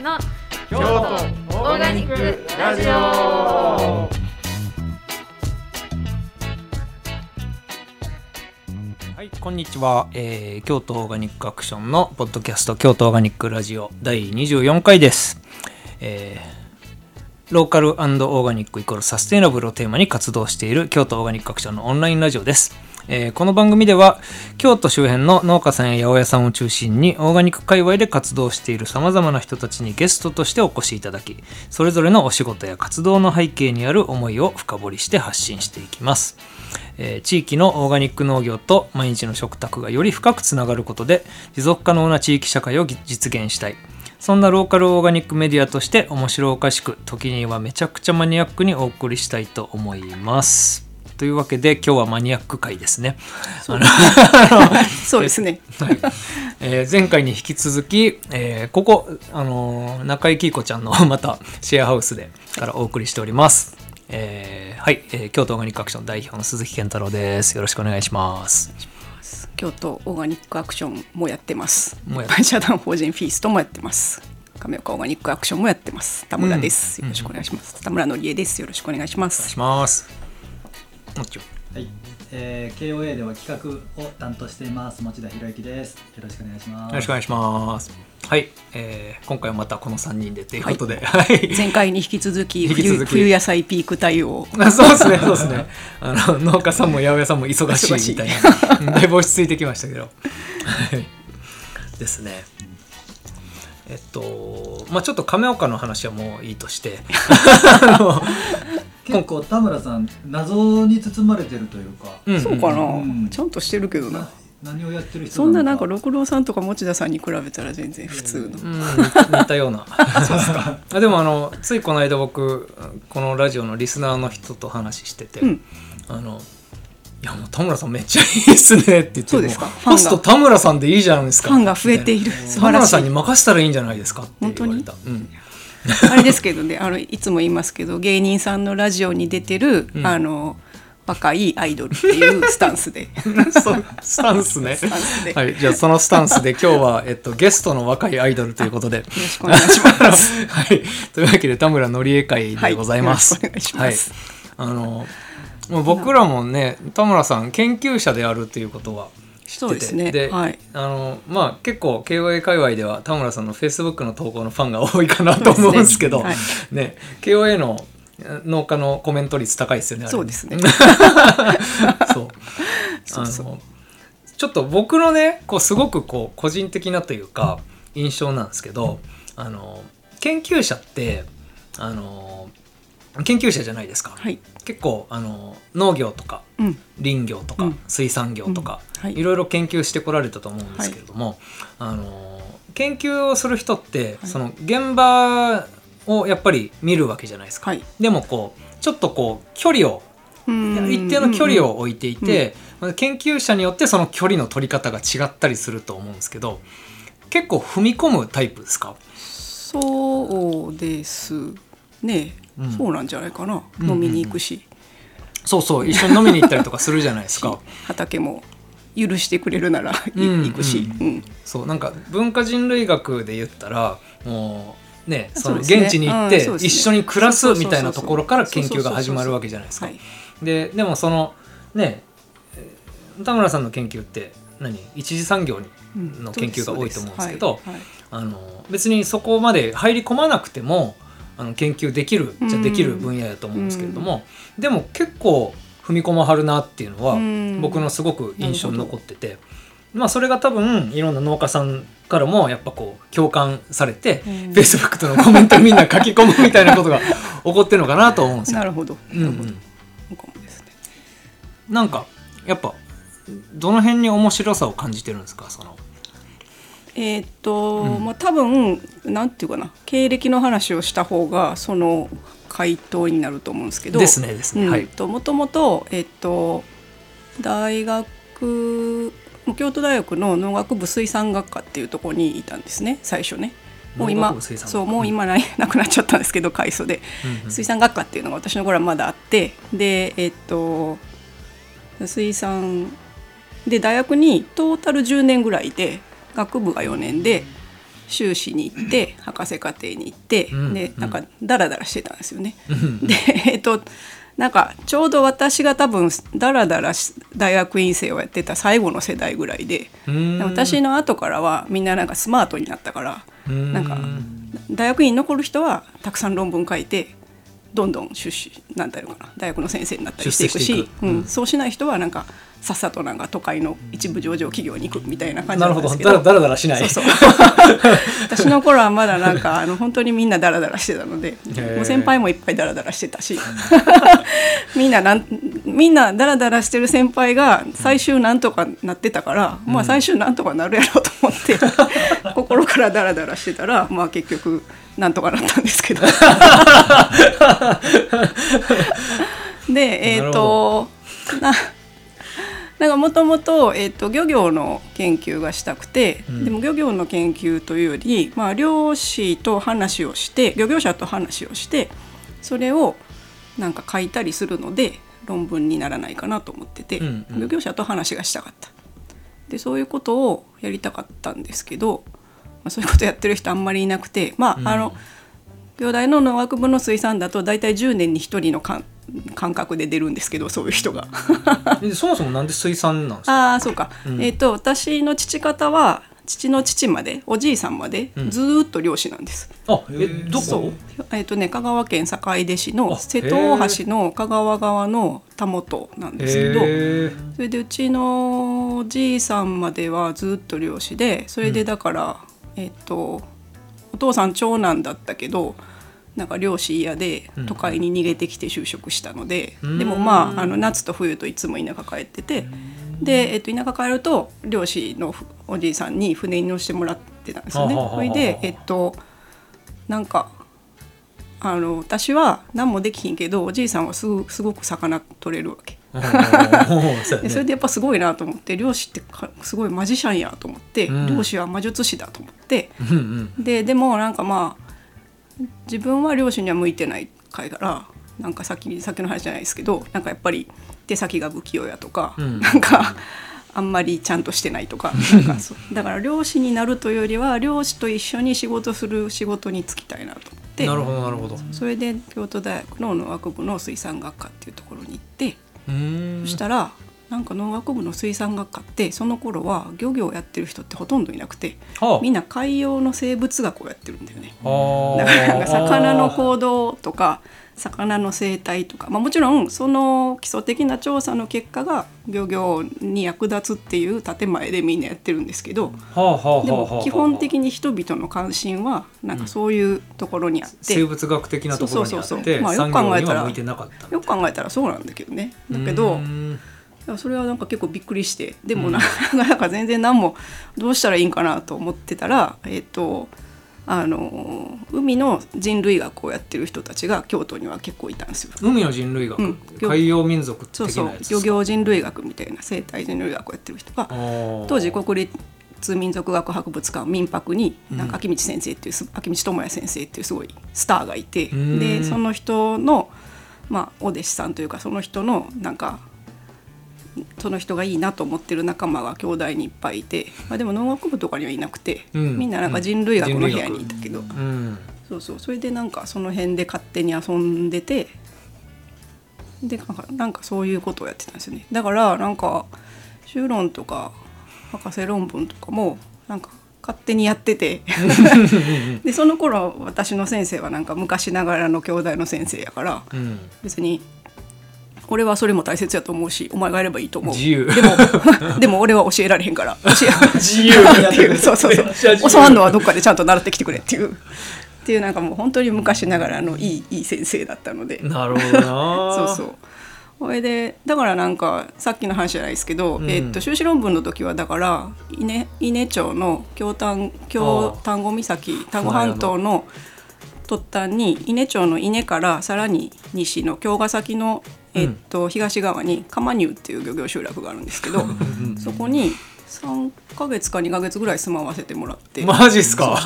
生の京都オーガニックラジオはい、こんにちは、えー京都オーガニックアクションのポッドキャスト京都オーガニックラジオ第24回です。えーローカルオーガニックイコールサステイナブルをテーマに活動している京都オーガニックアクションのオンラインラジオです。えーこの番組では京都周辺の農家さんや八百屋さんを中心にオーガニック界隈で活動しているさまざまな人たちにゲストとしてお越しいただきそれぞれのお仕事や活動の背景にある思いを深掘りして発信していきます。えー地域のオーガニック農業と毎日の食卓がより深くつながることで持続可能な地域社会を実現したいそんなローカルオーガニックメディアとして面白おかしく時にはめちゃくちゃマニアックにお送りしたいと思いますというわけで今日はマニアック回ですねそうですね。はいえー前回に引き続き、えーここ、あのー中井貴子ちゃんのまたシェアハウスでからお送りしております。えーはい、えー京都オーガニックアクション代表の鈴木健太郎です。よろしくお願いします。京都オーガニックアクションもやってます。もやって一般社団法人フィーストもやってます。亀岡オーガニックアクションもやってます。田村です。うんよろしくお願いします。田村のりえです。よろしくお願いしまお願いすし。ます。はい、えー、KOA では企画を担当しています持田博之ですよろしくお願いしますよろしくお願いします。はい、えー今回はまたこの3人でということで、はい。前回に引き続き 引き続き冬冬野菜ピーク対応。あそうですね、そうですね。あの農家さんも八百屋さんも忙しいみたいな。だいぶ落ち着いてきましたけど。はい。ですね。えっと、まあちょっと亀岡の話はもういいとして。あの結構田村さん謎に包まれてるというか、うん。そうかな、うん。ちゃんとしてるけどな。何をやってる人そんななんかの六郎さんとか持田さんに比べたら全然普通の。うん、似たような。あでもあのついこの間僕このラジオのリスナーの人と話してて、うん。あのいやもう田村さんめっちゃいいっすねって言ってそうですか？もファンが。ホスト田村さんでいいじゃないですか。ファンが増えている。みたな素晴らしい田村さんに任せたらいいんじゃないですかって言われた、うん、あれですけどねあのいつも言いますけど芸人さんのラジオに出てる、うん。あの若いアイドルっていうスタンスで。スタンスね。はいじゃあそのスタンスで今日は、えっと、ゲストの若いアイドルということで。よろしくお願いします。はい、というわけで田村のりえ会でございます。はいお願いします。はい。あのもう僕らもね田村さん研究者であるということはそうですね。はい。あのまあ結構 KOA 界隈では田村さんのフェイスブックの投稿のファンが多いかなと思うんですけどそうでね。KOA の農家のコメント率高いですよねそうですね。そう。そうそう。ちょっと僕のねこうすごくこう個人的なというか印象なんですけどあの研究者ってあの研究者じゃないですか、はい。結構あの農業とかうん。林業とか、うん。水産業とか、うん。はい。いろいろ研究してこられたと思うんですけれども、あの研究をする人って、はい。その現場をやっぱり見るわけじゃないですか。はい。でもこうちょっとこう距離をうん。一定の距離を置いていて、研究者によってその距離の取り方が違ったりすると思うんですけど結構踏み込むタイプですか？そうですね、うんそうなんじゃないかな。うん飲みに行くし、そうそう。一緒に飲みに行ったりとかするじゃないですか。畑も許してくれるなら 行くし、ううん。そうなんか文化人類学で言ったらもうねその現地に行って一緒に暮らすみたいなところから研究が始まるわけじゃないですか。はい。ででもそのねえー田村さんの研究って何？一次産業の研究が多いと思うんですけはどあの別にそこまで入り込まなくてもあの研究できるじゃできる分野だと思うんですけれども、でも結構踏み込まはるなっていうのはうん僕のすごく印象に残ってて、まあそれが多分いろんな農家さんからもやっぱこう共感されて、うん Facebook とのコメントみんな書き込むみたいなことが 起こってるのかなと思うんですよ。なるほど。うん。なんかやっぱどの辺に面白さを感じてるんですか？そのえーっと、うん。まあ多分なんていうかな経歴の話をした方がその回答になると思うんですけどですねですね、うん。はい。ともともとえっと大学京都大学の農学部水産学科っていうところにいたんですね最初ね。もう農今そうもう今ないなくなっちゃったんですけど改装で、うんうん。水産学科っていうのが私の頃はまだあってでえっと水産で大学にトータル10年ぐらいで学部が4年で修士に行って博士課程に行って、うんでなんかダラダラしてたんですよね。うん。でえっとなんかちょうど私が多分ダラダラし大学院生をやってた最後の世代ぐらいで私の後からはみんななんかスマートになったからうん。なんか大学院に残る人はたくさん論文書いてどんどん出資なんていうのかな大学の先生になったりしていくしうんうん、そうしない人はなんかさっさとなんか都会の一部上場企業に行くみたいな感じななんですけど。るほど。だらだらだらしない。そうそう。私の頃はまだなんかあの本当にみんなダラダラしてたのでー。もう先輩もいっぱいダラダラしてたし。みんななんみんなダラダラしてる先輩が最終なんとかなってたから、まあ最終なんとかなるやろうと思って 心からダラダラしてたらまあ結局なんとかなったんですけど。でえっ、とななんかもともと漁業の研究がしたくて、うん。でも漁業の研究というより、まあ、漁師と話をして漁業者と話をしてそれをなんか書いたりするので論文にならないかなと思ってて、うんうん。漁業者と話がしたかった。でそういうことをやりたかったんですけど、まあ、そういうことやってる人あんまりいなくてまあ、うん。あの京大の農学部の水産だと大体10年に1人の間間隔で出るんですけどそういう人が。でそもそもなんで水産なんですか？ああそうか、うん。えっ、と私の父方は父の父までおじいさんまでうん。ずーっと漁師なんです。あえどこ？えっ、とね香川県坂出市あの瀬戸大橋の香川側のたもとなんですけど。それでうちのおじいさんまではずっと漁師でそれでだから、えっとお父さん長男だったけどなんか漁師嫌でうん都会に逃げてきて就職したので、うんでもまああの夏と冬といつも田舎帰ってて、で、えっと、田舎帰ると漁師のふおじいさんに船に乗せてもらってたんですよね。それでえっとなんかあの私は何もできひんけどおじいさんはすぐすごく魚取れるわけ。それでやっぱすごいなと思って漁師ってかすごいマジシャンやと思って、うん。漁師は魔術師だと思って。うんうんででもなんかまあ自分は漁師には向いてないからなんかさっきさっきの話じゃないですけどなんかやっぱり手先が不器用やとか、うん。なんかあんまりちゃんとしてないとかなんかだから漁師になるというよりは漁師と一緒に仕事する仕事に就きたいなと思って。なるほどなるほど。それで京都大学の農学部の水産学科っていうところに行って。そしたらなんか農学部の水産学科ってその頃は漁業をやってる人ってほとんどいなくてはあ。みんな海洋の生物学をやってるんだよね。だから魚の行動とか魚の生態とか、まあ、もちろんその基礎的な調査の結果が漁業に役立つっていう建前でみんなやってるんですけどでも基本的に人々の関心はなんかそういうところにあって、生物学的なところにあってまあよ産く考えたらよく考えたらそうなんだけどね。だけどいやそれはなんか結構びっくりして。でもなか なか全然何もどうしたらいいんかなと思ってたらえっ、とあの海の人類学をやってる人たちが京都には結構いたんですよ。海の人類学、うん。海洋民族的そうそう。漁業人類学みたいな生態人類学をやってる人が当時国立民族学博物館民泊にうんなんか秋道先生っていうす秋道智也先生っていうすごいスターがいてうん。でその人の、まあ、お弟子さんというかその人のなんかその人がいいなと思ってる仲間が兄弟にいっぱいいて、まあ、でも農学部とかにはいなくて、うん。みんななんか人類学の部屋にいたけど、うん。そうそう。それでなんかその辺で勝手に遊んでてでなんかなんかそういうことをやってたんですよね。だからなんか修論とか博士論文とかもなんか勝手にやってて でその頃私の先生はなんか昔ながらの兄弟の先生やからうん。別に俺はそれも大切やと思うしお前がやればいいと思う。自由。でも でも俺は教えられへんから。教え自由っていう そうそうそう。教わんのはどっかでちゃんと習ってきてくれっていう。っていうなんかもう本当に昔ながらのいいいい先生だったので。なるほどな。そうそう。それでだからなんかさっきの話じゃないですけど、うん。えっと修士論文の時はだから伊根伊根町の京丹京丹後岬丹後半島の突端に伊根町の伊根からさらに西の京ヶ崎の、えっと東側に釜乳っていう漁業集落があるんですけどそこに3ヶ月か2ヶ月ぐらい住まわせてもらって。マジっすか？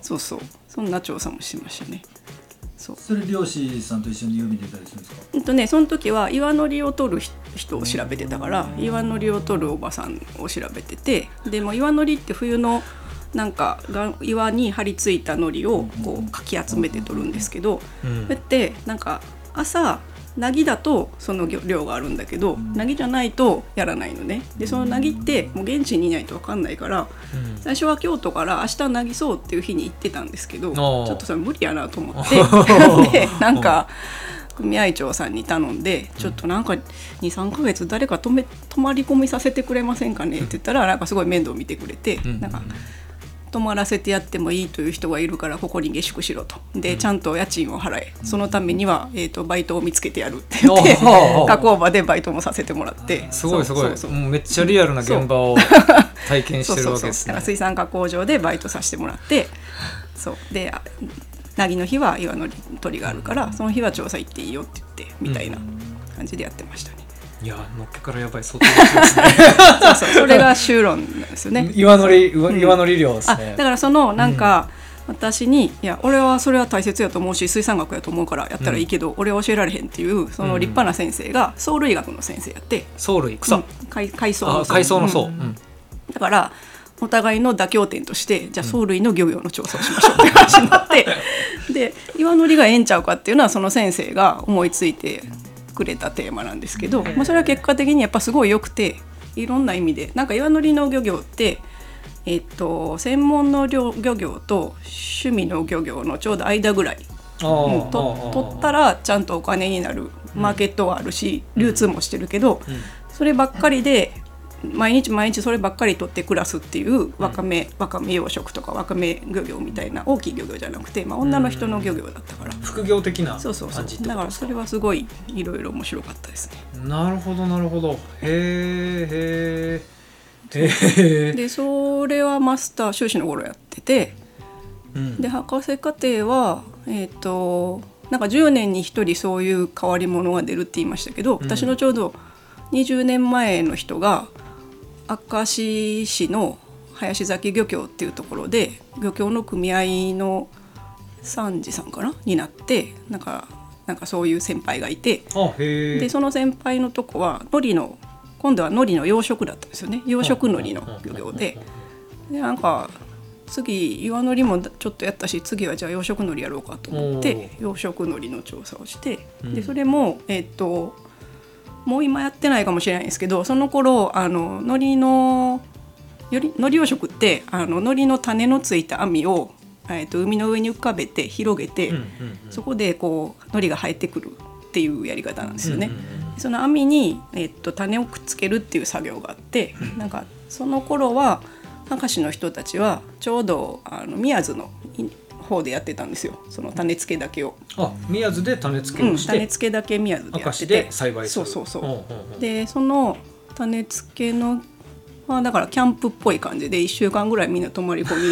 そうそうそんな調査もしましたね。そう。それ漁師さんと一緒に海出たりするんですか？えっとね、その時は岩のりを取る人人を調べてたから岩のりを取るおばさんを調べててでも岩のりって冬のなんかが岩に張り付いた糊をこうかき集めて取るんですけど、うん。それってなんか朝なぎだとその量があるんだけどなぎじゃないとやらないのね。でそのなぎってもう現地にいないと分かんないからうん。最初は京都から明日なぎそうっていう日に行ってたんですけどちょっとそれ無理やなと思って。でなんか組合長さんに頼んでちょっとなんか23ヶ月誰か泊め泊まり込みさせてくれませんかねって言ったらなんかすごい面倒見てくれてうん。なんか泊まらせてやってもいいという人がいるからここに下宿しろと。でちゃんと家賃を払え。そのためには、えー、とバイトを見つけてやるって言って加工場でバイトもさせてもらって。すごいすごい。そうそうそうもう。めっちゃリアルな現場を体験してるわけですね。だから水産加工場でバイトさせてもらって。そう。であなぎの日は岩の鳥があるからその日は調査行っていいよって言ってみたいな感じでやってましたね、いやのっけからやばい相当ですね。そうそうそれが修論なんですよね。岩のり岩岩のり漁ですあねだからそのなんか、私に「いや俺はそれは大切やと思うし水産学やと思うからやったらいいけど、俺は教えられへん」っていうその立派な先生が藻類学の先生やって、藻類。草、うん海海藻あの海藻の層、ううん。んだからお互いの妥協点としてじゃあ藻類の漁業の調査をしましょうって話になって で岩のりがええんちゃうかっていうのはその先生が思いついてくれたテーマなんですけど、まあ、それは結果的にやっぱすごい良くていろんな意味で。なんか岩のりの漁業ってえっと、専門の漁漁業と趣味の漁業のちょうど間ぐらい、と取ったらちゃんとお金になる。マーケットはあるし流通もしてるけど、そればっかりで毎日毎日そればっかり取って暮らすっていうわかめ、わかめ養殖とかわかめ漁業みたいな大きい漁業じゃなくて、まあ、女の人の漁業だったから、副業的なそうそうそう。感じってだか？からそれはすごいいろいろ面白かったですね。なるほどなるほど。へえへえでそれはマスター修士の頃やっててうん。で博士課程はえっ、となんか10年に1人そういう変わり者が出るって言いましたけど、うん。私のちょうど20年前の人が明石市の林崎漁協っていうところで漁協の組合の参事さんかな？になってなんかなんかそういう先輩がいてでその先輩のとこは海苔の今度は海苔の養殖だったんですよね。養殖海苔の漁業で。でなんか次岩のりもちょっとやったし次はじゃあ養殖のりやろうかと思って養殖のりの調査をして、うん。でそれもえっともう今やってないかもしれないんですけどその頃あの海苔のより海苔養殖ってあの海苔の種のついた網を、えっと海の上に浮かべて広げて、うんうんそこでこう海苔が生えてくるっていうやり方なんですよね。うんうんその網に、えっと、種をくっつけるっていう作業があって、なんかその頃は明石の人たちはちょうどあの宮津のい方でやってたんですよ。その種付けだけを、あ宮津で種付けうん、をして、種付けだけ宮津でやってて。で栽培する。そうそうそう、んんうん。でその種付けのまあだからキャンプっぽい感じで1週間ぐらいみんな泊まり込み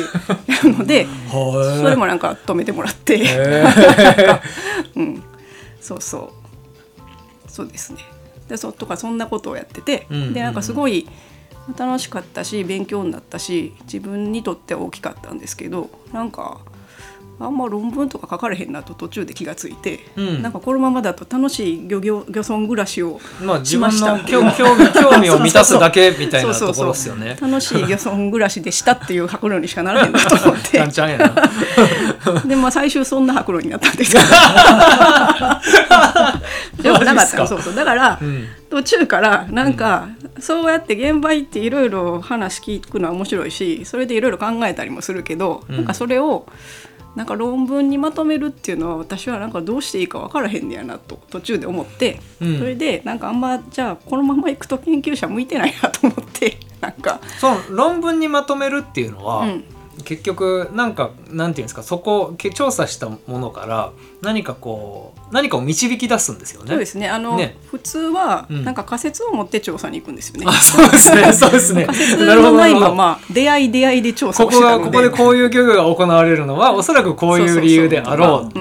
で やるのではそれもなんか止めてもらって、へ うん、そうそう。そうですね。でそとかそんなことをやってて、うんうんうん。でなんかすごい楽しかったし勉強になったし自分にとっては大きかったんですけどなんかあんま論文とか書かれへんなと途中で気がついて、うん。なんかこのままだと楽しい漁業漁村暮らしをまあ自分の興興味興味を満たすだけみたいなところそうそう。そうですよね。楽しい漁村暮らしでしたっていう白露にしかならへんなと思っちて。でまあ最終そんな白露になったんです。け どでもなかった。のそうそう。だから、うん。途中からなんか、そうやって現場行っていろいろ話聞くのは面白いしそれでいろいろ考えたりもするけど、うん。なんかそれをなんか論文にまとめるっていうのは私はなんかどうしていいか分からへんねやなと途中で思って、うん。それでなんかあんまじゃあこのまま行くと研究者向いてないなと思ってなんか、その論文にまとめるっていうのは、うん、結局なんかなんていうんですかそこけ調査したものから何かこう何かを導き出すんですよね。そうですね。あのね。普通はうん。なんか仮説を持って調査に行くんですよね。あそうですね。そうですね。仮説のないまま出会い出会いで調査ここがここでこういう漁業が行われるのはおそらくこういう理由であろう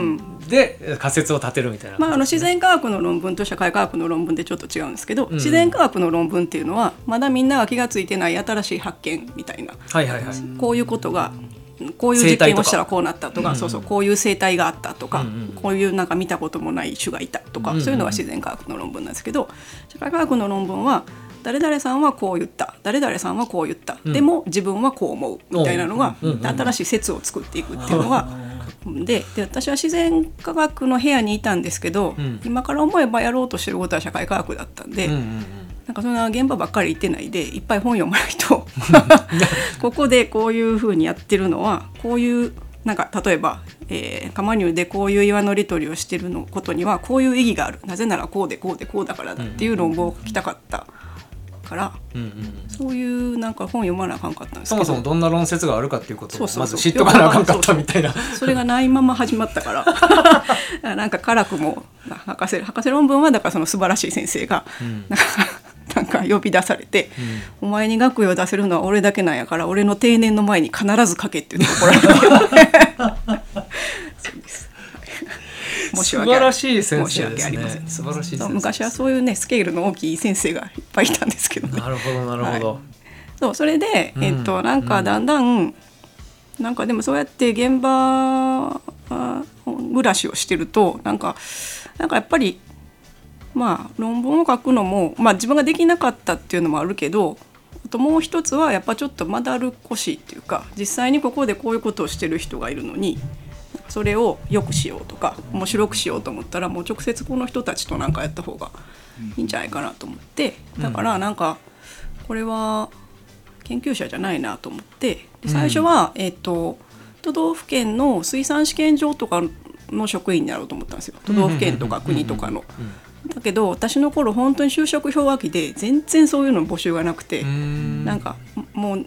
で仮説を立てるみたいな。まあ、あの自然科学の論文と社会科学の論文でちょっと違うんですけど、ん。自然科学の論文っていうのはまだみんなが気が付いてない新しい発見みたいな。はいはいはい。こういうことがこういう実験をしたらこうなったとかそうそうこういう生態があったとか、うんうんこういうなんか見たこともない種がいたとか、うんうんそういうのが自然科学の論文なんですけど社会科学の論文は誰々さんはこう言った。誰々さんはこう言った、うん。でも自分はこう思うみたいなのが、うんうんうん新しい説を作っていくっていうのが。でで私は自然科学の部屋にいたんですけど、うん。今から思えばやろうとしてることは社会科学だったんで、うんうんうん。なんかそんな現場ばっかり行ってないでいっぱい本読まないと。ここでこういうふうにやってるのはこういうなんか例えば、えー、カマニュでこういう岩のり取りをしてるのことにはこういう意義がある。なぜならこうでこうでこうだからだっていうのを書きたかったから、うんうんそういうなんか本読まなあかんかったんですそもそもどんな論説があるかっていうことをまず知っとかなあかんかったみたいな。それがないまま始まったから。なんか辛くも博士博士論文はだからその素晴らしい先生が、んなん。かなんか呼び出されて、お前に学位を出せるのは俺だけなんやから俺の定年の前に必ず書けって言って怒られてそうです申し素訳らしい先生です訳ありませんね。素晴らしい。昔はそういうねスケールの大きい先生がいっぱいいたんですけどねなるほどなるほど。そうそれで、うんえっとなんかだんだん、なんかでもそうやって現場あ暮らしをしてるとなんかなんかやっぱりまあ論文を書くのも、まあ、自分ができなかったっていうのもあるけどあともう一つはやっぱちょっとまだるっこしいっていうか実際にここでこういうことをしてる人がいるのにそれを良くしようとか面白くしようと思ったらもう直接この人たちとなんかやった方がいいんじゃないかなと思ってだからなんかこれは研究者じゃないなと思ってで最初は、えっと都道府県の水産試験場とかの職員になろうと思ったんですよ。都道府県とか国とかの。だけど私の頃本当に就職氷河期で全然そういうの募集がなくて、うん。なんかもう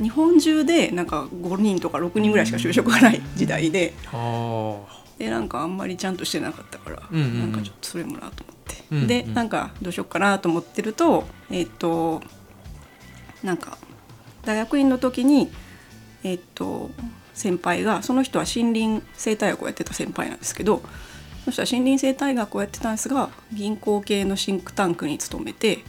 日本中でなんか5人とか6人ぐらいしか就職がない時代であ。でなんかあんまりちゃんとしてなかったから、うんうんうん。なんかちょっとそれもなと思って、うんうんでなんかどうしようかなと思ってるとえっ、となんか大学院の時にえっ、と先輩がその人は森林生態学をやってた先輩なんですけどその人は森林生態学をやってたんですが銀行系のシンクタンクに勤めて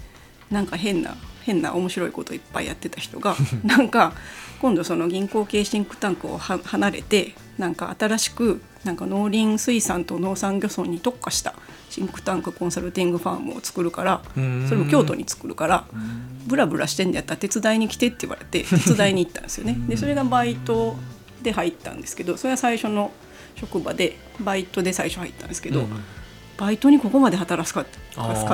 なんか変な変な面白いこといっぱいやってた人が なんか今度その銀行系シンクタンクをは離れてなんか新しくなんか農林水産と農産漁村に特化したシンクタンクコンサルティングファームを作るからうん。それも京都に作るからブラブラしてんだやったら手伝いに来てって言われて 手伝いに行ったんですよね。でそれがバイトで入ったんですけどそれは最初の職場でバイトで最初入ったんですけど、うんバイトにここまで働かすか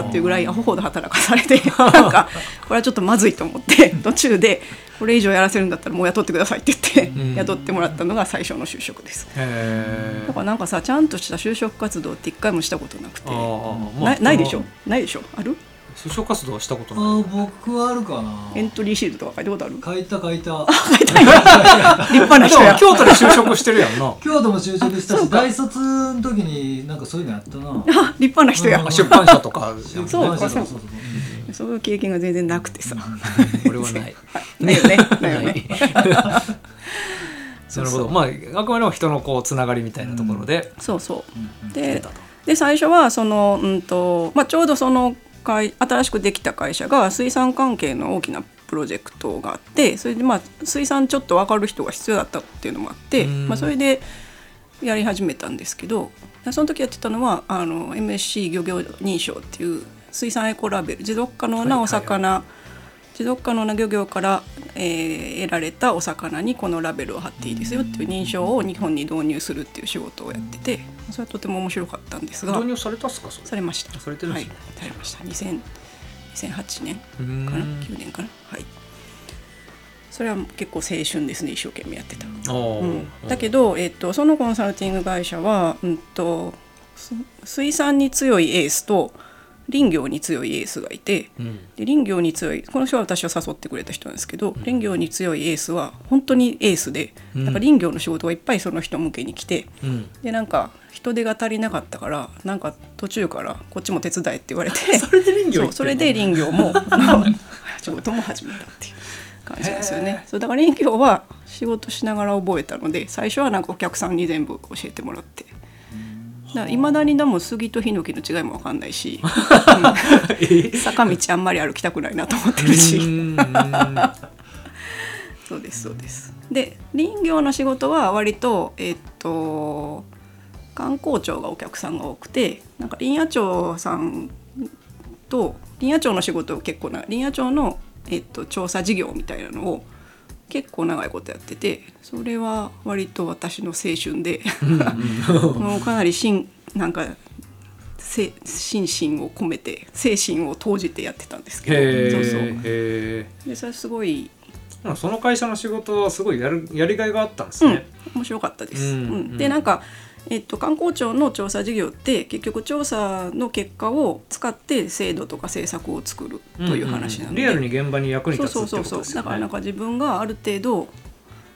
っていうぐらいアホほど働かされて なんかこれはちょっとまずいと思って 途中でこれ以上やらせるんだったらもう雇ってくださいって言って、うん。雇ってもらったのが最初の就職です。へだからなんかさちゃんとした就職活動って一回もしたことなくてなないでしょ？ないでしょ？ある？就職活動はしたことあない？ー僕はあるかな。エントリーシールとか書いたことある？書いた書いた。立派な人や。京都で就職してるやんな。京都も就職したし大卒の時になんかそういうのやったな。あ立派な人や、うん。出版社とか。そうかそう。そうそうそういう経験が全然なくてさ、俺はない。ないよね。ないよね。なるほど。まああくまでも人のこうつながりみたいなところで。そうそう。うんでで最初はその、うんとまあ、ちょうどその会新しくできた会社が水産関係の大きなプロジェクトがあってそれでまあ水産ちょっと分かる人が必要だったっていうのもあって、うん。まあ、それでやり始めたんですけどその時やってたのはあの MSC 漁業認証っていう水産エコラベル持続可能なお魚、持続可能な漁業から、えー得られたお魚にこのラベルを貼っていいですよっていう認証を日本に導入するっていう仕事をやっててそれはとても面白かったんですが導入されたっすかされました。されてるんですね。はい、されました。2000 2008年かな？9年かな？はい。それは結構青春ですね一生懸命やってた、うん、だけど、えっと、そのコンサルティング会社は、うん、とす水産に強いエースと林業に強いエースがいてうん。で林業に強いこの人は私を誘ってくれた人なんですけど、林業に強いエースは本当にエースで、うん。なんか林業の仕事がいっぱいその人向けに来てうん。でなんか人手が足りなかったからなんか途中からこっちも手伝えって言われて それで林業それで林業も仕事も始めたっていう感じですよね。そうだから林業は仕事しながら覚えたので最初はなんかお客さんに全部教えてもらって。いまだにでも杉とヒノキの違いも分かんないし、うん。坂道あんまり歩きたくないなと思ってるし、そうですそうです。で林業の仕事は割とえっと観光庁がお客さんが多くてなんか林野庁さんと林野庁の仕事を結構な林野庁の、えっと、調査事業みたいなのを結構長いことやっててそれは割と私の青春で もうかなりしんなんかせ心身を込めて精神を投じてやってたんですけへどそうそう。でそれすごい、ーその会社の仕事はすごいやるやりがいがあったんですうんね。、面白かったです。うん。うん。でなんかえっと、観光庁の調査事業って結局調査の結果を使って制度とか政策を作るという話なので、リアルに現場に役に立つってそうそうそうそう。ことですよね。だからなんか自分がある程度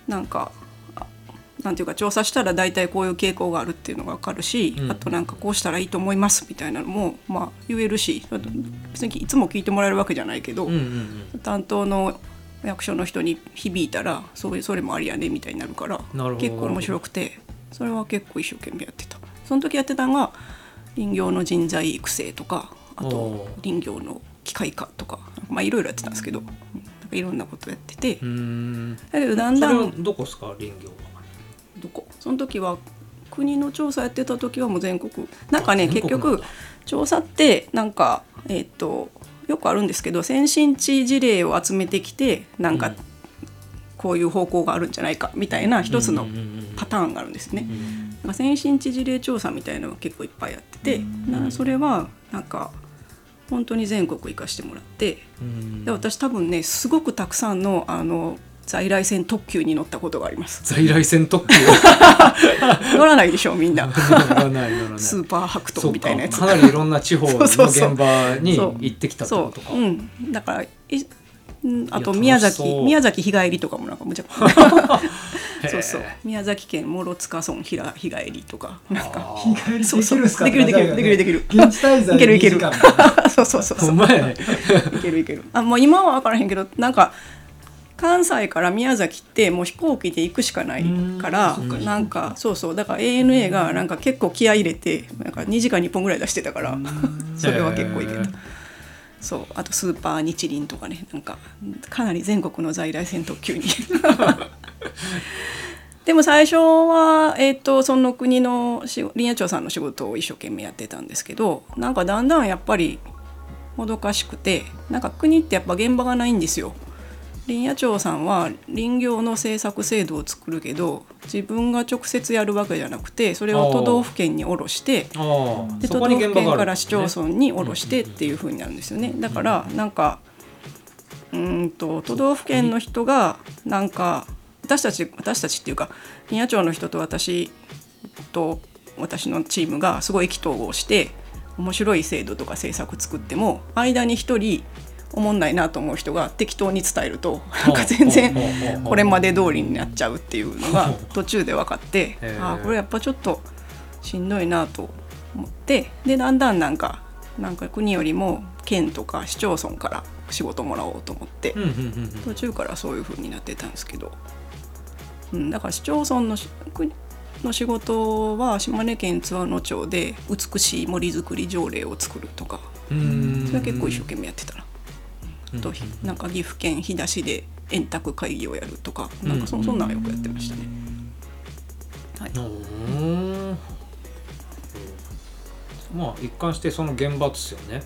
なんかあなんていうか調査したら大体こういう傾向があるっていうのが分かるし、うん。あとなんかこうしたらいいと思いますみたいなのもまあ言えるし別にいつも聞いてもらえるわけじゃないけど、うんうんうん。担当の役所の人に響いたらそういうそれもありやねみたいになるから結構面白くてそれは結構一生懸命やってた。その時やってたのが林業の人材育成とかあと林業の機械化とかまあいろいろやってたんですけどうんなんかいろんなことやってて。だけどだんだんはどこですか林業は？どこ？その時は国の調査やってた時はもう全国。なんかね結局調査ってなんかえっ、とよくあるんですけど先進地事例を集めてきてなんかうんこういう方向があるんじゃないかみたいな一つのパターンがあるんですね。うんなんか先進地事例調査みたいなのが結構いっぱいやっててなそれはなんか本当に全国行かしてもらってうんで私多分ねすごくたくさんのあの在来線特急に乗ったことがあります。在来線特急？乗らないでしょみんな。スーパー白そうか桃みたいなやつ。か。なりいろんな地方の現場に行ってきたってことか。そう、うん、だからいうんあと宮崎宮崎日帰りとかもなんかむちゃくちゃそうそう。宮崎県諸塚村ひら日帰りとか。なんか日帰りできるんすか？できるできる。できるできる。現地滞在いけるいける。2時間。みたいなそうそう。そうそういけるいける。あもう今は分からへんけどなんか関西から宮崎ってもう飛行機で行くしかないからなんかそうそう。だから ANA がなんか結構気合い入れてなんか2時間に1本ぐらい出してたから。それは結構いけたそうあとスーパー日輪とかねなんかかなり全国の在来線特急に でも最初は、えー、とその国のし林野庁さんの仕事を一生懸命やってたんですけどなんかだんだんやっぱりもどかしくてなんか国ってやっぱ現場がないんですよ。林野庁さんは林業の政策制度を作るけど自分が直接やるわけじゃなくてそれを都道府県に下ろしてで都道府県から市町村に下ろしてっていう風になるんですよね。だからなんかうーんと都道府県の人がなんか私たち私たちっていうか林野庁の人と私と私のチームがすごい意気投合して面白い制度とか政策作っても間に一人おもんないなと思う人が適当に伝えるとなんか全然これまで通りになっちゃうっていうのが 途中で分かってあーこれやっぱちょっとしんどいなと思ってでだんだんなんかなんか国よりも県とか市町村から仕事もらおうと思って途中からそういう風になってたんですけど、うん、だから市町村のの仕事は島根県津和野町で美しい森づくり条例を作るとかそれは結構一生懸命やってたな。うんとなんか岐阜県飛騨市で円卓会議をやるとかなんかそそんなんはよくやってましたね。はい、まあ一貫してその現場ですよね。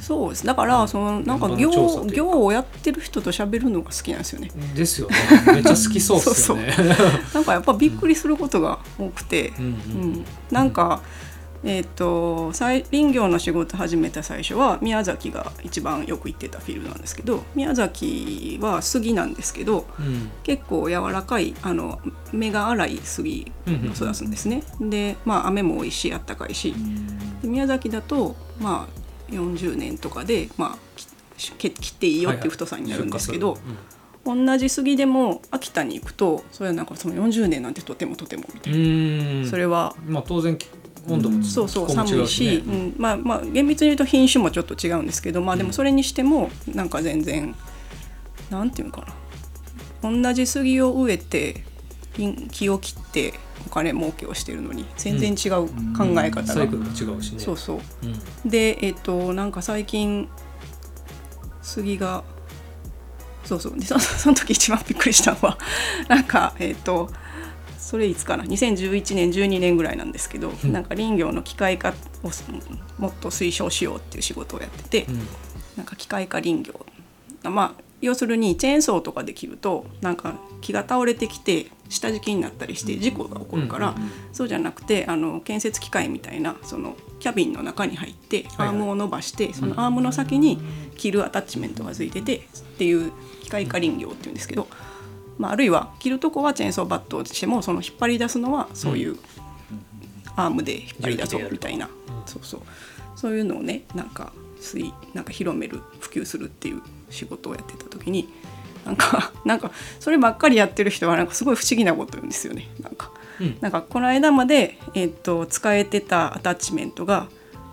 そうです。だからそのなんか業業をやってる人と喋るのが好きなんですよね。ですよね。めっちゃ好きそうっすよね。なんかやっぱびっくりすることが多くて、うんううん。ん、なんか、えっ、と再林業の仕事始めた最初は宮崎が一番よく行ってたフィールドなんですけど宮崎は杉なんですけどうん。結構柔らかいあの芽が粗い杉を育つんですね。でまあ雨も多いしあったかいし。で宮崎だとまあ40年とかで、まあ、き切切っていいよっていう太さになるんですけど、はいはい同じ杉でも秋田に行くとそれはなんかその40年なんてとてもとてもみたいな、うん。うーんそれはまあ当然温度もそうそう寒いし、ね。うん、まあまあ厳密に言うと品種もちょっと違うんですけどまあでもそれにしてもなんか全然なんていうのかな。同じ杉を植えて林木を切ってお金儲けをしてるのに全然違う考え方が、サイクルも違うしね。そうそう。うん。でえっ、となんか最近杉がそうそう。でそその時一番びっくりしたのはなんかえっ、とそれいつかな？2011年12年ぐらいなんですけど、なんか林業の機械化をすもっと推奨しようっていう仕事をやってて、なんか機械化林業。まあ要するにチェーンソーとかで切るとなんか木が倒れてきて下敷きになったりして事故が起こるから、そうじゃなくてあの建設機械みたいなそのキャビンの中に入ってアームを伸ばして、そのアームの先に切るアタッチメントがついててっていう機械化林業っていうんですけど、まあ、あるいは切るとこはチェーンソーバットをしてもその引っ張り出すのはそういうアームで引っ張り出そうみたいな、そうそうそういうのをねなんかなんか広める普及するっていう仕事をやってた時になんか なんかそればっかりやってる人はなんかすごい不思議なこと言うんですよね。なんか、うんなんかこの間まで、えっと使えてたアタッチメントが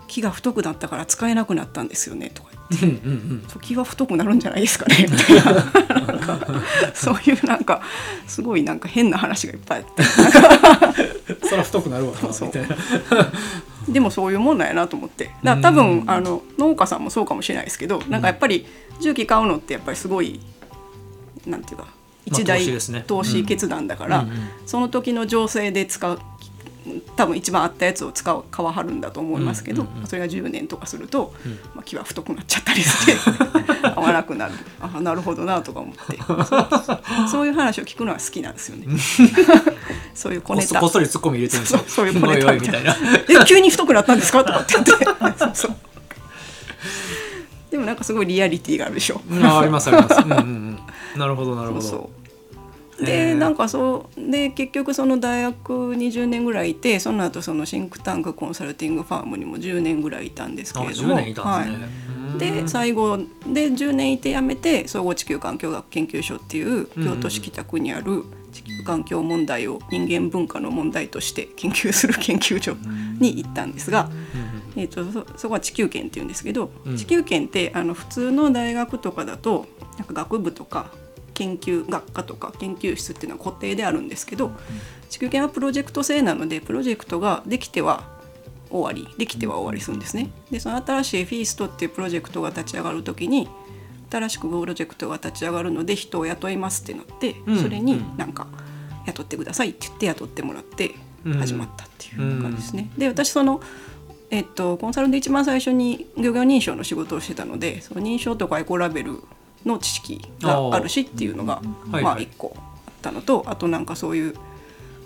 木が太くなったから使えなくなったんですよねとか。うんうんうん。そう気は太くなるんじゃないですかね。みたいななんかそういうなんかすごいなんか変な話がいっぱい。あってそら太くなるわなみたいな。でもそういうもんなんやなと思って。だ多分うん。あの農家さんもそうかもしれないですけどなんかやっぱり重機買うのってやっぱりすごいなんていうか一大投資決断だから、その時の情勢で使う多分一番合ったやつを使う買わはるんだと思いますけど、うんうんうん。それが10年とかすると、うん。まあ、木は太くなっちゃったりして 合わなくなる。あなるほどなとか思って。そういう話を聞くのは好きなんですよね。そういう小ネタ。そこっそりツッコミ入れてるんですよ。そういう小ネタ。みたいな。え急に太くなったんですか?」とかって言って。そうそう。でもなんかすごいリアリティがあるでしょ。うんあありますあります。うんうんうん。なるほどなるほど。そうそう。へでーなんかそうで結局その大学20年ぐらいいてその後そのシンクタンクコンサルティングファームにも10年ぐらいいたんですけあれども。10年いたんで最後で10年いて辞めて総合地球環境学研究所っていう京都市北区にある地球環境問題を人間文化の問題として研究する研究所に行ったんですが、えー、とそそこは地球圏っていうんですけど、うん。地球圏ってあの普通の大学とかだとなんか学部とか研究学科とか研究室っていうのは固定であるんですけど、地球圏はプロジェクト制なのでプロジェクトができては終わりできては終わりするんですね。でその新しいフィーストっていうプロジェクトが立ち上がる時に新しくプロジェクトが立ち上がるので人を雇いますってなって、うんそれになんか雇ってくださいって言って雇ってもらって始まったっていう感じですね。で私そのえっと、コンサルで一番最初に漁業認証の仕事をしてたのでその認証とかエコラベルの知識があるしっていうのがまあ一個あったのとあとなんかそういう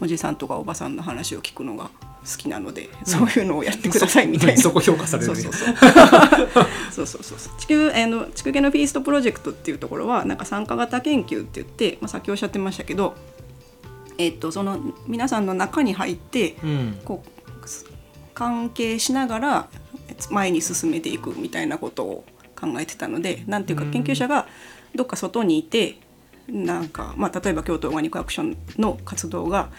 おじさんとかおばさんの話を聞くのが好きなので、そういうのをやってくださいみたいな。そこ評価されるそうねそう。そうそうそうそう。地球あの地球系のフィーストプロジェクトっていうところはなんか参加型研究って言って、まあ、さっきおっしゃってましたけど、えっとその皆さんの中に入ってうん。こう関係しながら前に進めていくみたいなことを考えてたのでなんていうか研究者がどっか外にいてなんか、まあ、例えば京都オーガニックアクションの活動が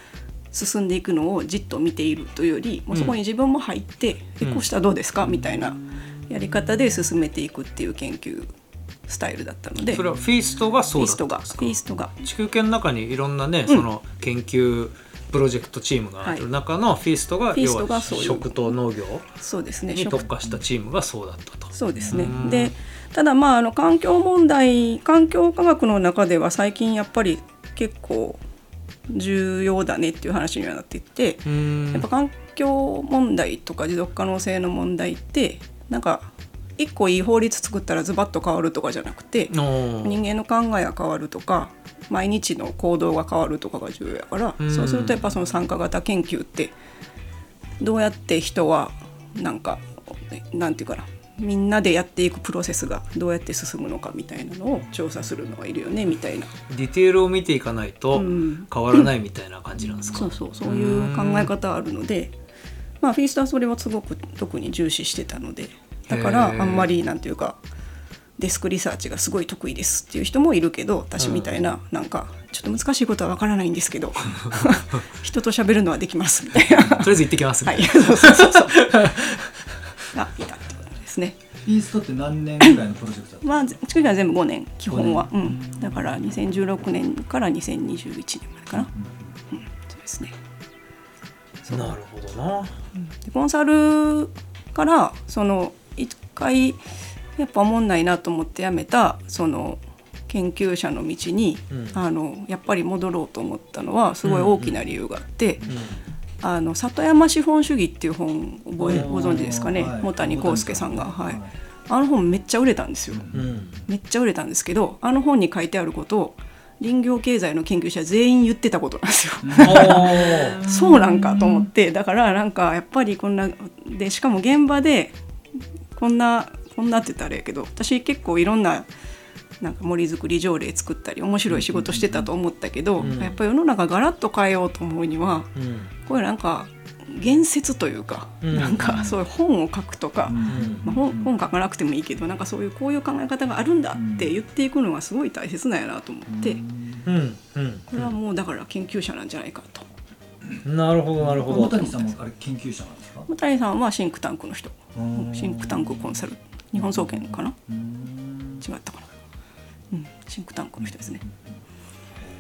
進んでいくのをじっと見ているというよりもうそこに自分も入って、えこうしたらどうですか？みたいなやり方で進めていくっていう研究スタイルだったのでそれはフィーストがそうだったんですか？ィーストが地球圏の中にいろんなね、その研究プロジェクトチームがある中のフィーストが、要は食と農業そうですね。に特化したチームがそうだったと。そうですね。うん。でただまああの環境問題環境科学の中では最近やっぱり結構重要だねっていう話にはなっていて、うん。やっぱ環境問題とか持続可能性の問題ってなんか一個いい法律作ったらズバッと変わるとかじゃなくて人間の考えが変わるとか毎日の行動が変わるとかが重要やから、うん。そうするとやっぱその参加型研究ってどうやって人はなんかなんていうかなみんなでやっていくプロセスがどうやって進むのかみたいなのを調査するのがいるよねみたいな。ディテールを見ていかないとうん。変わらないみたいな感じなんですか？そうそうそう。いう考え方あるのでまあフィーストはそれをすごく特に重視してたのでだからあんまりなんていうかデスクリサーチがすごい得意ですっていう人もいるけど私みたいな、なんかちょっと難しいことはわからないんですけど 人と喋るのはできますみたいな。とりあえず行ってきます、はい。そうそうそうそう。がいたですね。イーストって何年ぐらいのプロジェクトだった？まあ作りは全部5年基本は、うん、だから2016年から2021年までかな、うん。そうですね。なるほどな。でコンサルからその一回やっぱ思んないなと思って辞めたその研究者の道に、うん。あのやっぱり戻ろうと思ったのはすごい大きな理由があって、うあの里山資本主義っていう本覚ご存知ですかね？はい。茂谷幸介さんが、はい、あの本めっちゃ売れたんですよ、うん。めっちゃ売れたんですけどあの本に書いてあることを林業経済の研究者全員言ってたことなんですよ。そうなんかと思って。だからなんかやっぱりこんなでしかも現場でこんなこんなって言ったらあれやけど私結構いろんななんか森づくり条例作ったり面白い仕事してたと思ったけど、うんやっぱり世の中ガラッと変えようと思うにはうん。これなんか言説というか、うん。なんかそういう本を書くとか、ん。まあ、本本書かなくてもいいけどなんかそういうこういう考え方があるんだって言っていくのがすごい大切なんやなと思って、うん。うん。これはもうだから研究者なんじゃないかと。なるほどなるほど。小谷さんもあれ研究者なんですか？小谷さんはシンクタンクの人。うん。シンクタンクコンサル。日本総研かな？うん。違ったかな、うん、シンクタンクの人ですね。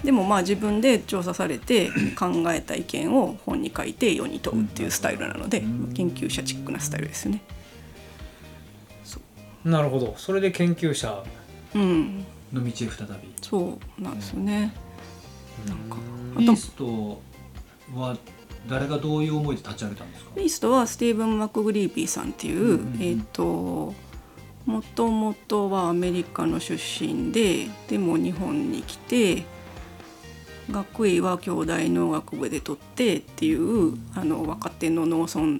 でもまあ自分で調査されて考えた意見を本に書いて世に問うっていうスタイルなので研究者チックなスタイルですよね。なるほど。それで研究者うん。の道へ再び。そうなんですよね。なんか。あイとーストは誰がどういう思いで立ち上げたんですか？イストはスティーブン・マクグリービーさんっていう、うんうんうん。えっ、ともともとはアメリカの出身ででも日本に来て学位は兄弟農学部で取ってっていうあの若手の農村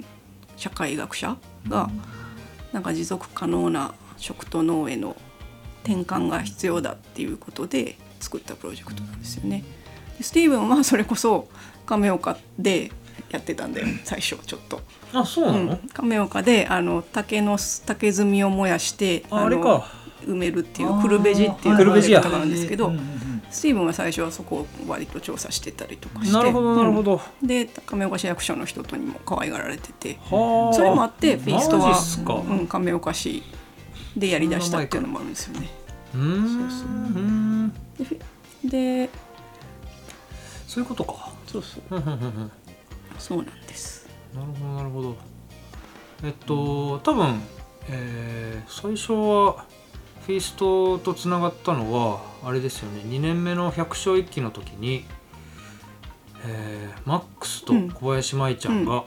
社会学者が、なんか持続可能な食と農への転換が必要だっていうことで作ったプロジェクトなんですよね。でスティーブンはそれこそ亀岡でやってたんだよ最初ちょっと。あそうなの、うん、亀岡であの竹の竹炭を燃やしてのああれか。埋めるっていうクルベジっていうプロジェクトなんですけど、スティーブンは最初はそこを割と調査してたりとかしてなるほどなるほど、うんで亀岡市役所の人とにも可愛がられててはあ。それもあってフェイストはうん、亀岡市でやりだしたっていうのもあるんですよね。うーん。そうそううんでそういうことか。そうそうそうなんです。なるほどなるほど。えっと多分、えー最初はフィーストとつながったのはあれですよね。2年目の百姓一揆の時に、えーマックスと小林舞ちゃんが、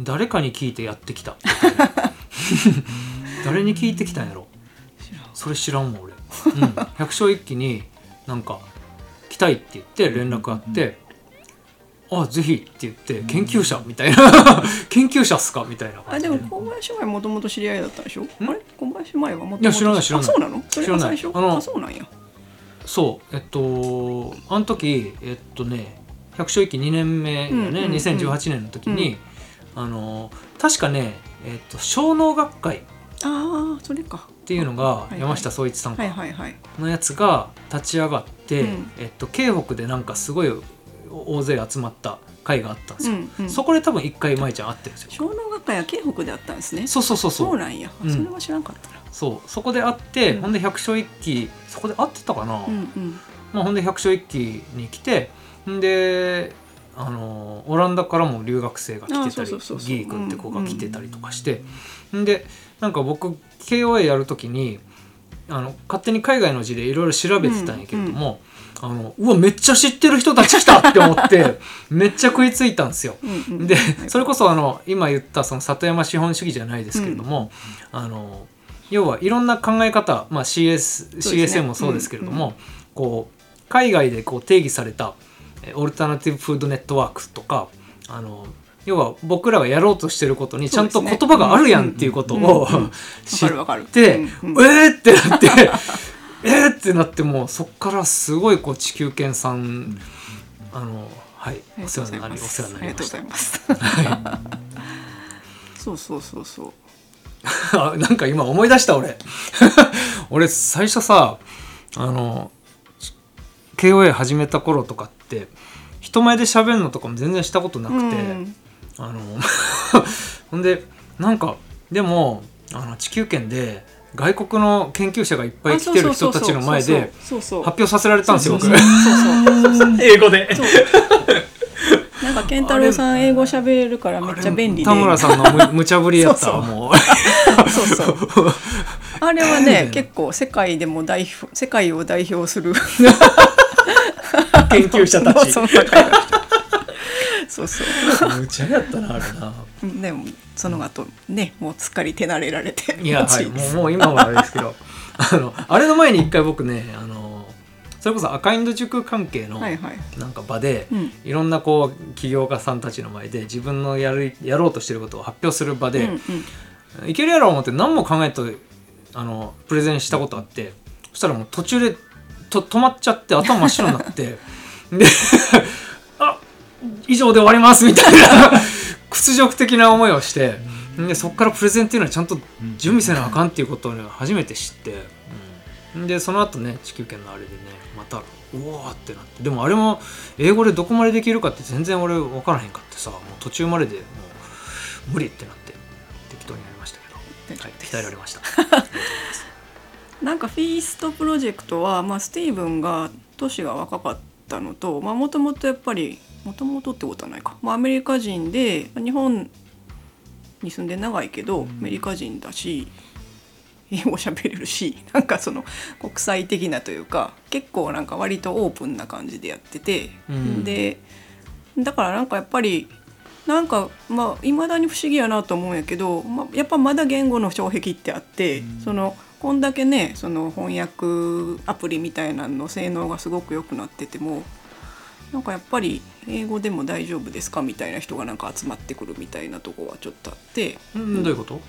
誰かに聞いてやってきた。誰に聞いてきたんやろ。それ知らんもん俺、うん、百姓一揆になんか来たいって言って連絡あって「あぜひ」って言って「研究者」みたいな「研究者っすか?」みたいなあ感じで。も小林舞もともと知り合いだったでしょ？あれ？小林舞はもともとい？や知らない知らない。あそうなの？それが最初知らない。あそうなんや。そう。えっとあの時えっとね百姓一揆2年目だね、うんうんうん2018年の時に、あの確かねえっと小農学会っああそれか。ていうのが山下総一さんのやつが立ち上がって、うん。えっと京北でなんかすごい大勢集まった会があったんですよ、うんうん。そこで多分一回舞ちゃん会ってるんですよ。小農学会は京北であったんですね。そうそうそうそう。そうなんや、うん。それは知らんかったな。そう。そこで会って、うん。ほんで百姓一揆そこで会ってたかな、うんうん。まあ、ほんで百姓一揆に来てんであのオランダからも留学生が来てたありそうそうそうそう。ギー君って子が来てたりとかして、んでなんか僕 KOA やる時にあの勝手に海外の字でいろいろ調べてたんやけれども、あのうわめっちゃ知ってる人たち来たって思って めっちゃ食いついたんですよ。うんうんでそれこそあの今言ったその里山資本主義じゃないですけれども、あの要はいろんな考え方、まあ、CS CSM もそうですけれども、こう海外でこう定義されたえオルタナティブフードネットワークとかあの要は僕らがやろうとしてることにちゃんと言葉があるやんっていうことをうんうんうん 知っわかるわかてる。うんうんえーってなってえーってなってもうそっからすごいこう地球研さんあのはいお世話になりお世話になありがとうごりましたざいます。そうそうそうそう。あなんか今思い出した俺。俺最初さあの KOA 始めた頃とかって人前で喋るのとかも全然したことなくて、うん。あの ほんでなんかでもあの地球圏で外国の研究者がいっぱい来てる人たちの前でそうそう発表させられたんですよ僕。そうそうそうそう。英語で。なんか健太郎さん英語喋るからめっちゃ便利で。田村さんのむ無茶ぶりやったもう。そうそう。あれはね結構世界でも代表世界を代表する。研究者たち そうそう。むちゃやったなあれな。うんでもその後ねもうすっかり手慣れられていや、はい、もうもう今はあれですけど。あのあれの前に一回僕ねあのそれこそ赤インド塾関係のはいはい。なんか場で、うん。いろんなこう起業家さんたちの前で自分のやるやろうとしてることを発表する場で、うんうん。いけるやろう思って何も考えとあのプレゼンしたことあってそしたらもう途中でと止まっちゃって頭真っ白になってであ以上で終わりますみたいな屈辱的な思いをしてでそこからプレゼンっていうのはちゃんと準備せなあかんっていうことをね初めて知って、うん。でその後ね地球圏のあれでねまたうおーってなって。でもあれも英語でどこまでできるかって全然俺分からへんかってさもう途中まででもう無理ってなって適当になりましたけど、はい、鍛えられました。なんかフィーストプロジェクトは、まあ、スティーブンが年が若かったのともともとやっぱりもともとってことはないか、まあ、アメリカ人で日本に住んで長いけどアメリカ人だし英語喋れるし なんかその国際的なというか結構なんか割とオープンな感じでやってて、うん。でだからなんかやっぱりなんかまあいまだに不思議やなと思うんやけど、まあ、やっぱまだ言語の障壁ってあって、そのこんだけねその翻訳アプリみたいなのの性能がすごく良くなっててもなんかやっぱり英語でも大丈夫ですかみたいな人がなんか集まってくるみたいなとこはちょっとあって。うん。どういうこと、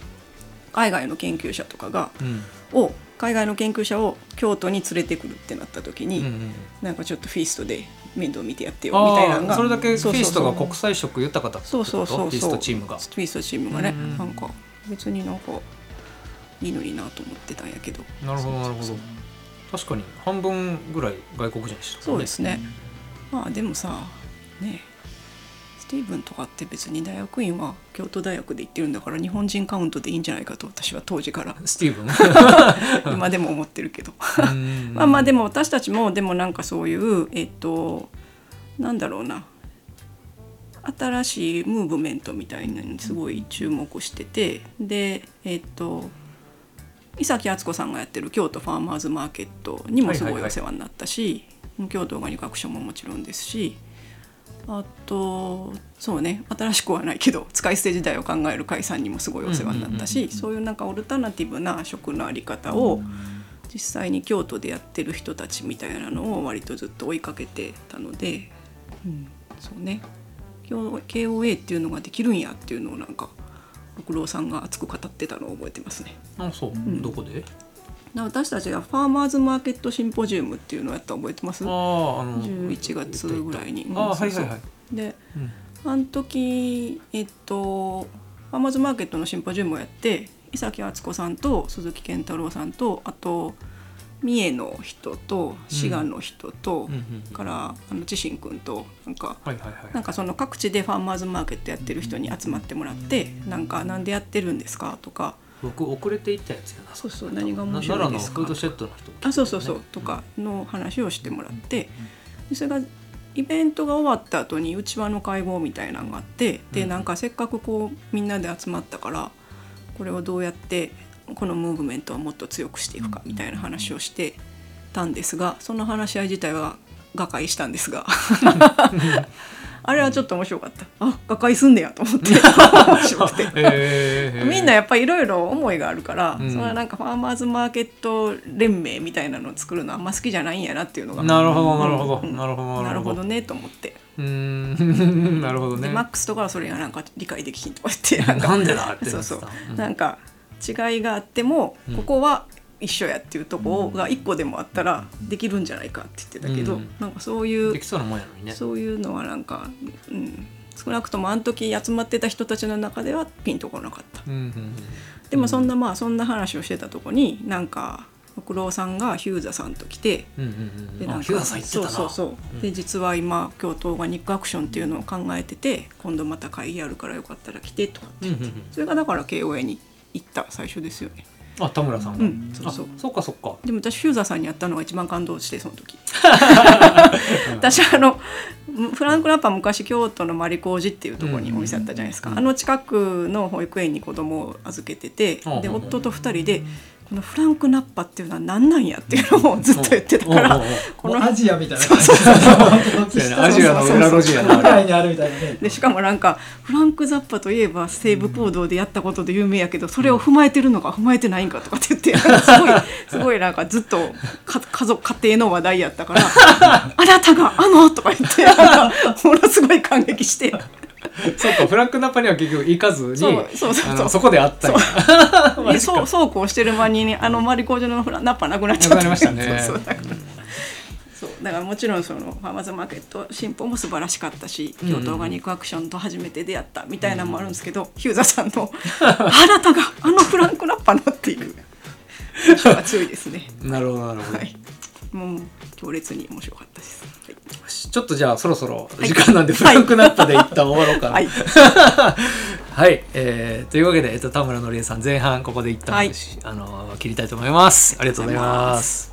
海外の研究者とかがうん。を海外の研究者を京都に連れてくるってなった時に、うんうんなんかちょっとフィーストで面倒見てやってよみたいなのが。それだけフィーストが国際色豊かだったそうそうそうそう。フィーストチームが。フィーストチームがね、うんなんか別になんかいいのになと思ってたんやけど。なるほどなるほど。確かに半分ぐらい外国人でしたそうですね、まあでもさねスティーブンとかって別に大学院は京都大学で行ってるんだから日本人カウントでいいんじゃないかと私は当時からスティーブン？今でも思ってるけど。うん。まあまあでも私たちもでもなんかそういうえっとなんだろうな。新しいムーブメントみたいなのにすごい注目してて。でえっと伊崎敦子さんがやってる京都ファーマーズマーケットにもすごいお世話になったし、京都オーガニックアクションももちろんですしあとそうね新しくはないけど使い捨て時代を考える会さんにもすごいお世話になったしそういうなんかオルタナティブな食のあり方を実際に京都でやってる人たちみたいなのを割とずっと追いかけてたので、うん、そうね。KOA っていうのができるんやっていうのをなんか六郎さんが熱く語ってたのを覚えてますね。あそう、ん。どこで？な私たちがファーマーズマーケットシンポジウムっていうのをやったの覚えてます？あああの11月ぐらいに。あはいはいはい。でうん。あの時えっとファーマーズマーケットのシンポジウムをやって伊崎敦子さんと鈴木健太郎さんとあと三重の人と滋賀の人と、からあの知心君となんかなんかその各地でファーマーズマーケットやってる人に集まってもらってなんかなんでやってるんですか？とか僕遅れていったやつやな。そうそう何が面白い奈良のですか？フードシェットの人あそうそうそうとかの話をしてもらってでそれがイベントが終わった後に内輪の会合みたいなのがあってでうんなんかせっかくこうみんなで集まったからこれをどうやってこのムーブメントをもっと強くしていくかみたいな話をしてたんですがその話し合い自体は瓦解したんですが あれはちょっと面白かった。あ瓦解すんねやと思って。面白くて。えーみんなやっぱりいろいろ思いがあるから、うん。そのなんかファーマーズマーケット連盟みたいなのを作るのはあんま好きじゃないんやなっていうのがなるほどなるほどうん。なるほどなるほど。ねと思って、うーん。なるほどでねマックスとかはそれがなんか理解できひんとか言ってなんかなんでだってそうそう、うんなんか違いがあってもうん。ここは一緒やっていうとこが一個でもあったらできるんじゃないかって言ってたけど、うん。なんかそういうできそうなもんやのにね。そういうのはなんか、うん、少なくともあの時集まってた人たちの中ではピンとこなかった。うんうんでもそんなまあそんな話をしてたとこになんか六郎さんがヒューザさんと来てうんうんうん。でなんかそうそうそう、で実は今京都オーガニックアクションっていうのを考えてて今度また会議あるからよかったら来てとかうんうんうん。それがだから KOA に行った最初ですよねあ田村さんが、うんそうそう。あそっかそっか。でも私ヒューザさんに会ったのが一番感動してその時。私あのフランク・ラッパー昔京都の丸小路っていうところにお店あったじゃないですか、うん。あの近くの保育園に子供を預けてて、うん。で夫と2人でこのフランク・ナッパっていうのは何なんやっていうのをずっと言ってたから、このアジアみたいな。感じアジアの裏路地やな世界にあるみたいなねでしかもなんかフランク・ザッパといえば西部行動でやったことで有名やけどそれを踏まえてるのか踏まえてないんかとかって言って すごいすごいなんかずっとか家族家庭の話題やったから「あなたがあの!」とか言ってものすごい感激して そうかフランクナッパには結局行かずにそうそうそこで会ったんや。マでジか。そうそうこうしてる間にねあのマリコージョのフラナッパなくなっちゃった。りましたね。そうそうだから。そうだからもちろんそのファーマーズマーケット進歩も素晴らしかったし京都オーガニックアクションと初めて出会ったみたいなのもあるんですけど、ヒューザさんの「あなたがあのフランクナッパの」っていう印象が強いですね。なるほどなるほど、はい、もう強烈に面白かったです。はい。ちょっとじゃあそろそろ時間なんで、フランクナッパで一旦終わろうかな。はい。はい、えーというわけで、えっと、田村のりえさん前半ここで一旦、はい。あの切りたいと思います。ありがとうございます